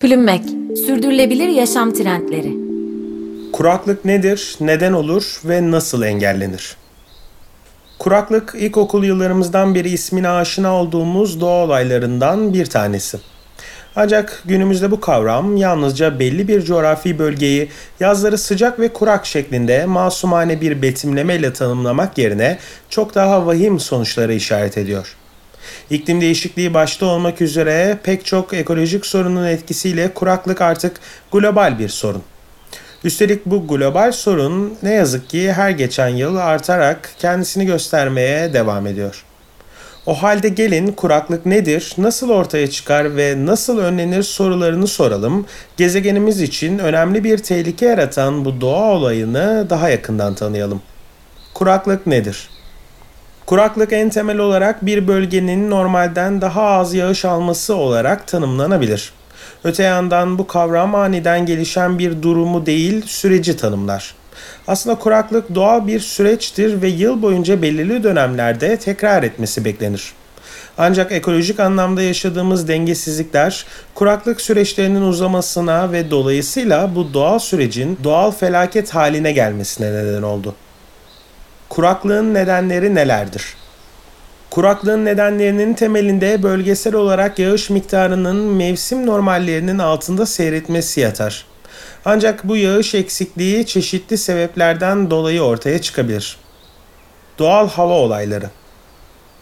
Plümmek, sürdürülebilir yaşam trendleri. Kuraklık nedir, neden olur ve nasıl engellenir? Kuraklık ilkokul yıllarımızdan beri ismine aşina olduğumuz doğa olaylarından bir tanesi. Ancak günümüzde bu kavram yalnızca belli bir coğrafi bölgeyi yazları sıcak ve kurak şeklinde masumane bir betimlemeyle tanımlamak yerine çok daha vahim sonuçlara işaret ediyor. İklim değişikliği başta olmak üzere pek çok ekolojik sorunun etkisiyle kuraklık artık global bir sorun. Üstelik bu global sorun ne yazık ki her geçen yıl artarak kendisini göstermeye devam ediyor. O halde gelin kuraklık nedir, nasıl ortaya çıkar ve nasıl önlenir sorularını soralım. Gezegenimiz için önemli bir tehlike yaratan bu doğa olayını daha yakından tanıyalım. Kuraklık nedir? Kuraklık en temel olarak bir bölgenin normalden daha az yağış alması olarak tanımlanabilir. Öte yandan bu kavram aniden gelişen bir durumu değil, süreci tanımlar. Aslında kuraklık doğal bir süreçtir ve yıl boyunca belirli dönemlerde tekrar etmesi beklenir. Ancak ekolojik anlamda yaşadığımız dengesizlikler kuraklık süreçlerinin uzamasına ve dolayısıyla bu doğal sürecin doğal felaket haline gelmesine neden oldu. Kuraklığın nedenleri nelerdir? Kuraklığın nedenlerinin temelinde bölgesel olarak yağış miktarının mevsim normallerinin altında seyretmesi yatar. Ancak bu yağış eksikliği çeşitli sebeplerden dolayı ortaya çıkabilir. Doğal hava olayları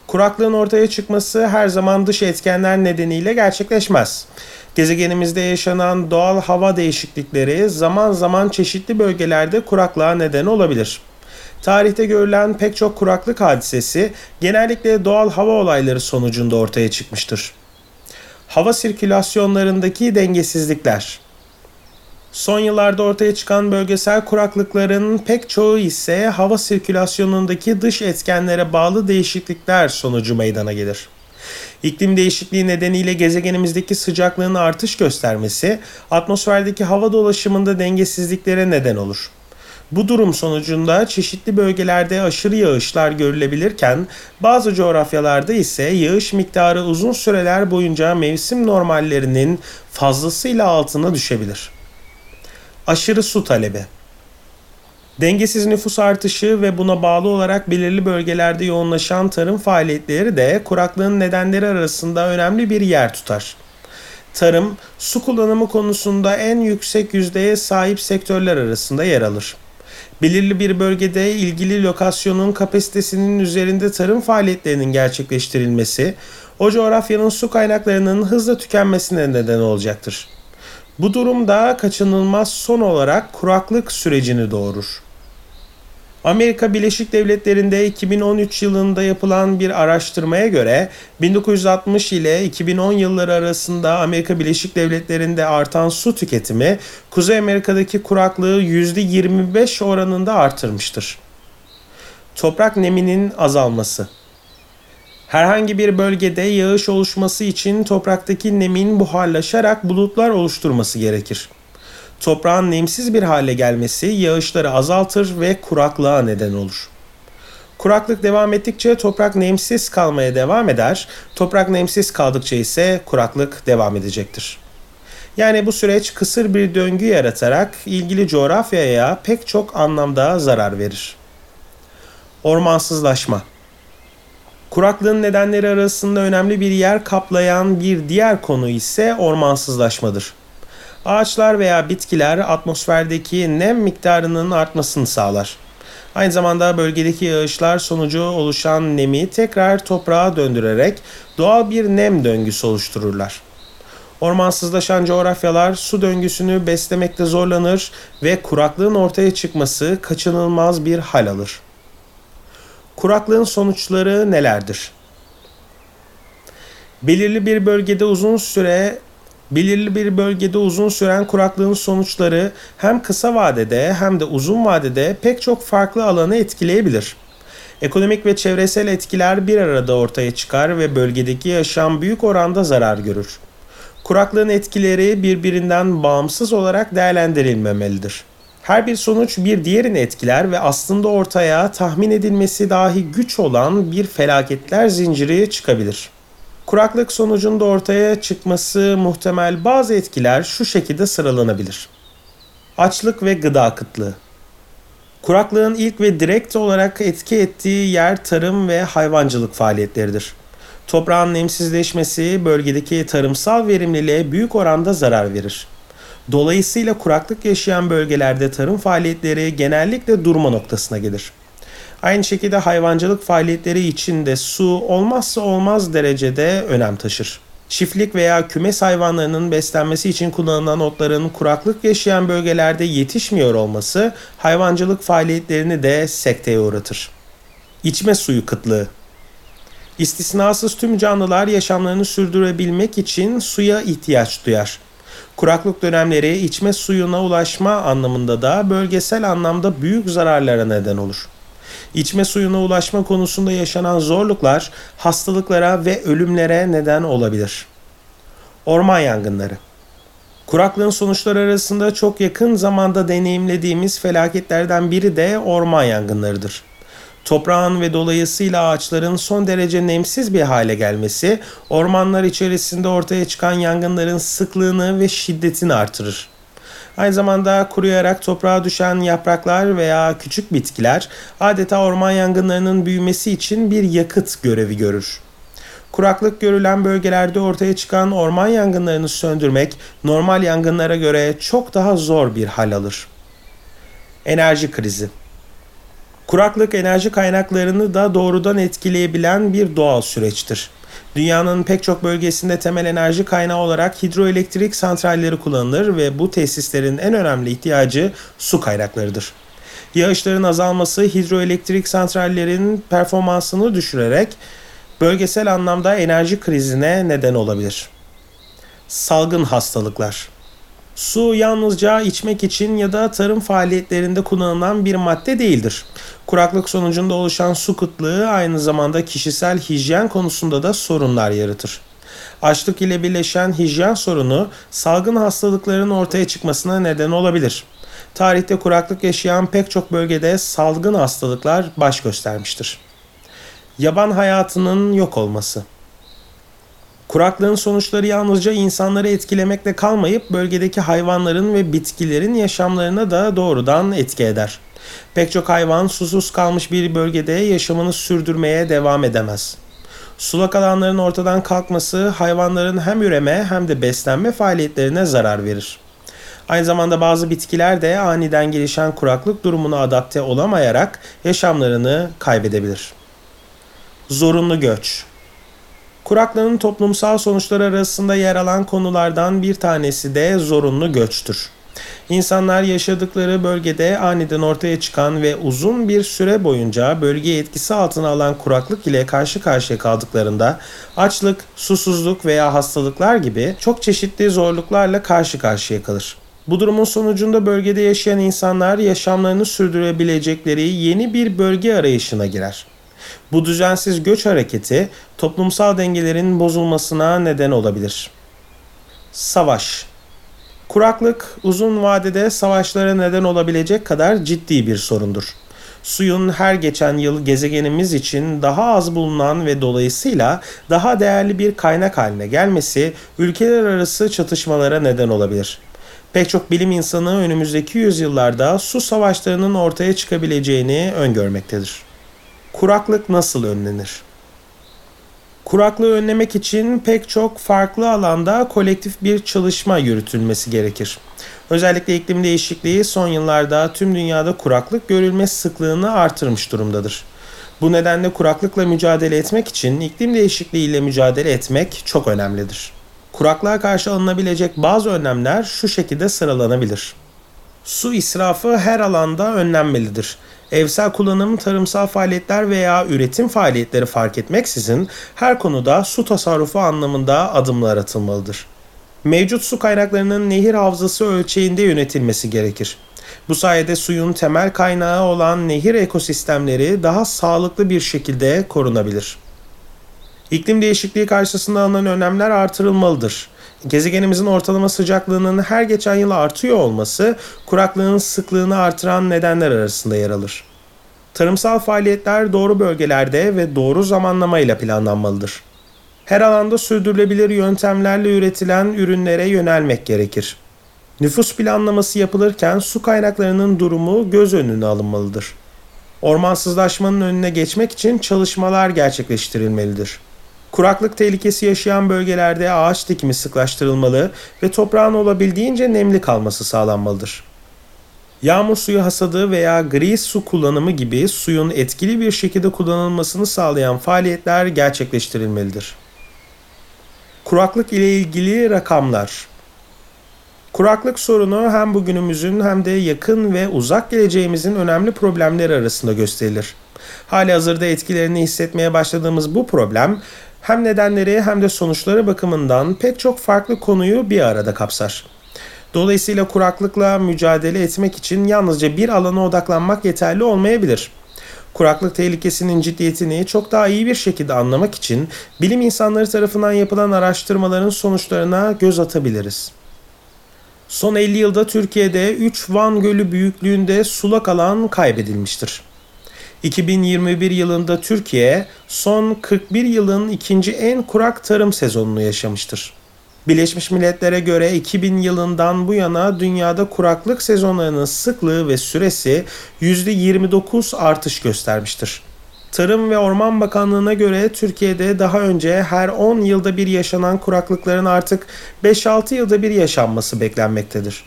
Kuraklığın ortaya çıkması her zaman dış etkenler nedeniyle gerçekleşmez. Gezegenimizde yaşanan doğal hava değişiklikleri zaman zaman çeşitli bölgelerde kuraklığa neden olabilir. Tarihte görülen pek çok kuraklık hadisesi genellikle doğal hava olayları sonucunda ortaya çıkmıştır. Hava sirkülasyonlarındaki dengesizlikler Son yıllarda ortaya çıkan bölgesel kuraklıkların pek çoğu ise hava sirkülasyonundaki dış etkenlere bağlı değişiklikler sonucu meydana gelir. İklim değişikliği nedeniyle gezegenimizdeki sıcaklığın artış göstermesi atmosferdeki hava dolaşımında dengesizliklere neden olur. Bu durum sonucunda çeşitli bölgelerde aşırı yağışlar görülebilirken bazı coğrafyalarda ise yağış miktarı uzun süreler boyunca mevsim normallerinin fazlasıyla altına düşebilir. Aşırı su talebi Dengesiz nüfus artışı ve buna bağlı olarak belirli bölgelerde yoğunlaşan tarım faaliyetleri de kuraklığın nedenleri arasında önemli bir yer tutar. Tarım, su kullanımı konusunda en yüksek yüzdeye sahip sektörler arasında yer alır belirli bir bölgede ilgili lokasyonun kapasitesinin üzerinde tarım faaliyetlerinin gerçekleştirilmesi, o coğrafyanın su kaynaklarının hızla tükenmesine neden olacaktır. Bu durumda kaçınılmaz son olarak kuraklık sürecini doğurur. Amerika Birleşik Devletleri'nde 2013 yılında yapılan bir araştırmaya göre 1960 ile 2010 yılları arasında Amerika Birleşik Devletleri'nde artan su tüketimi Kuzey Amerika'daki kuraklığı %25 oranında artırmıştır. Toprak neminin azalması Herhangi bir bölgede yağış oluşması için topraktaki nemin buharlaşarak bulutlar oluşturması gerekir. Toprağın nemsiz bir hale gelmesi yağışları azaltır ve kuraklığa neden olur. Kuraklık devam ettikçe toprak nemsiz kalmaya devam eder. Toprak nemsiz kaldıkça ise kuraklık devam edecektir. Yani bu süreç kısır bir döngü yaratarak ilgili coğrafyaya pek çok anlamda zarar verir. Ormansızlaşma Kuraklığın nedenleri arasında önemli bir yer kaplayan bir diğer konu ise ormansızlaşmadır. Ağaçlar veya bitkiler atmosferdeki nem miktarının artmasını sağlar. Aynı zamanda bölgedeki yağışlar sonucu oluşan nemi tekrar toprağa döndürerek doğal bir nem döngüsü oluştururlar. Ormansızlaşan coğrafyalar su döngüsünü beslemekte zorlanır ve kuraklığın ortaya çıkması kaçınılmaz bir hal alır. Kuraklığın sonuçları nelerdir? Belirli bir bölgede uzun süre belirli bir bölgede uzun süren kuraklığın sonuçları hem kısa vadede hem de uzun vadede pek çok farklı alanı etkileyebilir. Ekonomik ve çevresel etkiler bir arada ortaya çıkar ve bölgedeki yaşam büyük oranda zarar görür. Kuraklığın etkileri birbirinden bağımsız olarak değerlendirilmemelidir. Her bir sonuç bir diğerini etkiler ve aslında ortaya tahmin edilmesi dahi güç olan bir felaketler zinciri çıkabilir. Kuraklık sonucunda ortaya çıkması muhtemel bazı etkiler şu şekilde sıralanabilir. Açlık ve gıda kıtlığı. Kuraklığın ilk ve direkt olarak etki ettiği yer tarım ve hayvancılık faaliyetleridir. Toprağın nemsizleşmesi bölgedeki tarımsal verimliliğe büyük oranda zarar verir. Dolayısıyla kuraklık yaşayan bölgelerde tarım faaliyetleri genellikle durma noktasına gelir. Aynı şekilde hayvancılık faaliyetleri için de su olmazsa olmaz derecede önem taşır. Çiftlik veya kümes hayvanlarının beslenmesi için kullanılan otların kuraklık yaşayan bölgelerde yetişmiyor olması hayvancılık faaliyetlerini de sekteye uğratır. İçme suyu kıtlığı İstisnasız tüm canlılar yaşamlarını sürdürebilmek için suya ihtiyaç duyar. Kuraklık dönemleri içme suyuna ulaşma anlamında da bölgesel anlamda büyük zararlara neden olur. İçme suyuna ulaşma konusunda yaşanan zorluklar hastalıklara ve ölümlere neden olabilir. Orman yangınları Kuraklığın sonuçları arasında çok yakın zamanda deneyimlediğimiz felaketlerden biri de orman yangınlarıdır. Toprağın ve dolayısıyla ağaçların son derece nemsiz bir hale gelmesi, ormanlar içerisinde ortaya çıkan yangınların sıklığını ve şiddetini artırır. Aynı zamanda kuruyarak toprağa düşen yapraklar veya küçük bitkiler adeta orman yangınlarının büyümesi için bir yakıt görevi görür. Kuraklık görülen bölgelerde ortaya çıkan orman yangınlarını söndürmek normal yangınlara göre çok daha zor bir hal alır. Enerji krizi Kuraklık enerji kaynaklarını da doğrudan etkileyebilen bir doğal süreçtir. Dünyanın pek çok bölgesinde temel enerji kaynağı olarak hidroelektrik santralleri kullanılır ve bu tesislerin en önemli ihtiyacı su kaynaklarıdır. Yağışların azalması hidroelektrik santrallerin performansını düşürerek bölgesel anlamda enerji krizine neden olabilir. Salgın hastalıklar Su yalnızca içmek için ya da tarım faaliyetlerinde kullanılan bir madde değildir. Kuraklık sonucunda oluşan su kıtlığı aynı zamanda kişisel hijyen konusunda da sorunlar yaratır. Açlık ile birleşen hijyen sorunu salgın hastalıkların ortaya çıkmasına neden olabilir. Tarihte kuraklık yaşayan pek çok bölgede salgın hastalıklar baş göstermiştir. Yaban hayatının yok olması Kuraklığın sonuçları yalnızca insanları etkilemekle kalmayıp bölgedeki hayvanların ve bitkilerin yaşamlarına da doğrudan etki eder. Pek çok hayvan susuz kalmış bir bölgede yaşamını sürdürmeye devam edemez. Sulak alanların ortadan kalkması hayvanların hem üreme hem de beslenme faaliyetlerine zarar verir. Aynı zamanda bazı bitkiler de aniden gelişen kuraklık durumuna adapte olamayarak yaşamlarını kaybedebilir. Zorunlu göç Kuraklığın toplumsal sonuçları arasında yer alan konulardan bir tanesi de zorunlu göçtür. İnsanlar yaşadıkları bölgede aniden ortaya çıkan ve uzun bir süre boyunca bölgeyi etkisi altına alan kuraklık ile karşı karşıya kaldıklarında açlık, susuzluk veya hastalıklar gibi çok çeşitli zorluklarla karşı karşıya kalır. Bu durumun sonucunda bölgede yaşayan insanlar yaşamlarını sürdürebilecekleri yeni bir bölge arayışına girer. Bu düzensiz göç hareketi toplumsal dengelerin bozulmasına neden olabilir. Savaş Kuraklık uzun vadede savaşlara neden olabilecek kadar ciddi bir sorundur. Suyun her geçen yıl gezegenimiz için daha az bulunan ve dolayısıyla daha değerli bir kaynak haline gelmesi ülkeler arası çatışmalara neden olabilir. Pek çok bilim insanı önümüzdeki yüzyıllarda su savaşlarının ortaya çıkabileceğini öngörmektedir. Kuraklık nasıl önlenir? Kuraklığı önlemek için pek çok farklı alanda kolektif bir çalışma yürütülmesi gerekir. Özellikle iklim değişikliği son yıllarda tüm dünyada kuraklık görülme sıklığını artırmış durumdadır. Bu nedenle kuraklıkla mücadele etmek için iklim değişikliği ile mücadele etmek çok önemlidir. Kuraklığa karşı alınabilecek bazı önlemler şu şekilde sıralanabilir. Su israfı her alanda önlenmelidir. Evsel kullanım, tarımsal faaliyetler veya üretim faaliyetleri fark etmeksizin her konuda su tasarrufu anlamında adımlar atılmalıdır. Mevcut su kaynaklarının nehir havzası ölçeğinde yönetilmesi gerekir. Bu sayede suyun temel kaynağı olan nehir ekosistemleri daha sağlıklı bir şekilde korunabilir. İklim değişikliği karşısında alınan önlemler artırılmalıdır. Gezegenimizin ortalama sıcaklığının her geçen yıl artıyor olması kuraklığın sıklığını artıran nedenler arasında yer alır. Tarımsal faaliyetler doğru bölgelerde ve doğru zamanlamayla planlanmalıdır. Her alanda sürdürülebilir yöntemlerle üretilen ürünlere yönelmek gerekir. Nüfus planlaması yapılırken su kaynaklarının durumu göz önüne alınmalıdır. Ormansızlaşmanın önüne geçmek için çalışmalar gerçekleştirilmelidir. Kuraklık tehlikesi yaşayan bölgelerde ağaç dikimi sıklaştırılmalı ve toprağın olabildiğince nemli kalması sağlanmalıdır. Yağmur suyu hasadı veya gri su kullanımı gibi suyun etkili bir şekilde kullanılmasını sağlayan faaliyetler gerçekleştirilmelidir. Kuraklık ile ilgili rakamlar Kuraklık sorunu hem bugünümüzün hem de yakın ve uzak geleceğimizin önemli problemleri arasında gösterilir. Hali hazırda etkilerini hissetmeye başladığımız bu problem hem nedenleri hem de sonuçları bakımından pek çok farklı konuyu bir arada kapsar. Dolayısıyla kuraklıkla mücadele etmek için yalnızca bir alana odaklanmak yeterli olmayabilir. Kuraklık tehlikesinin ciddiyetini çok daha iyi bir şekilde anlamak için bilim insanları tarafından yapılan araştırmaların sonuçlarına göz atabiliriz. Son 50 yılda Türkiye'de 3 Van Gölü büyüklüğünde sulak alan kaybedilmiştir. 2021 yılında Türkiye son 41 yılın ikinci en kurak tarım sezonunu yaşamıştır. Birleşmiş Milletler'e göre 2000 yılından bu yana dünyada kuraklık sezonlarının sıklığı ve süresi %29 artış göstermiştir. Tarım ve Orman Bakanlığı'na göre Türkiye'de daha önce her 10 yılda bir yaşanan kuraklıkların artık 5-6 yılda bir yaşanması beklenmektedir.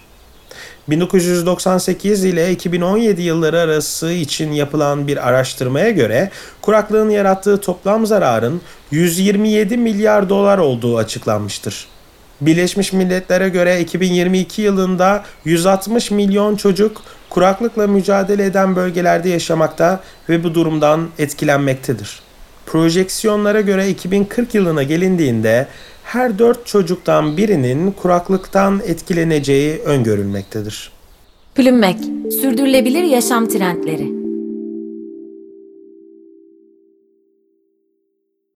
1998 ile 2017 yılları arası için yapılan bir araştırmaya göre kuraklığın yarattığı toplam zararın 127 milyar dolar olduğu açıklanmıştır. Birleşmiş Milletler'e göre 2022 yılında 160 milyon çocuk kuraklıkla mücadele eden bölgelerde yaşamakta ve bu durumdan etkilenmektedir. Projeksiyonlara göre 2040 yılına gelindiğinde her dört çocuktan birinin kuraklıktan etkileneceği öngörülmektedir. Plümmek, sürdürülebilir yaşam trendleri.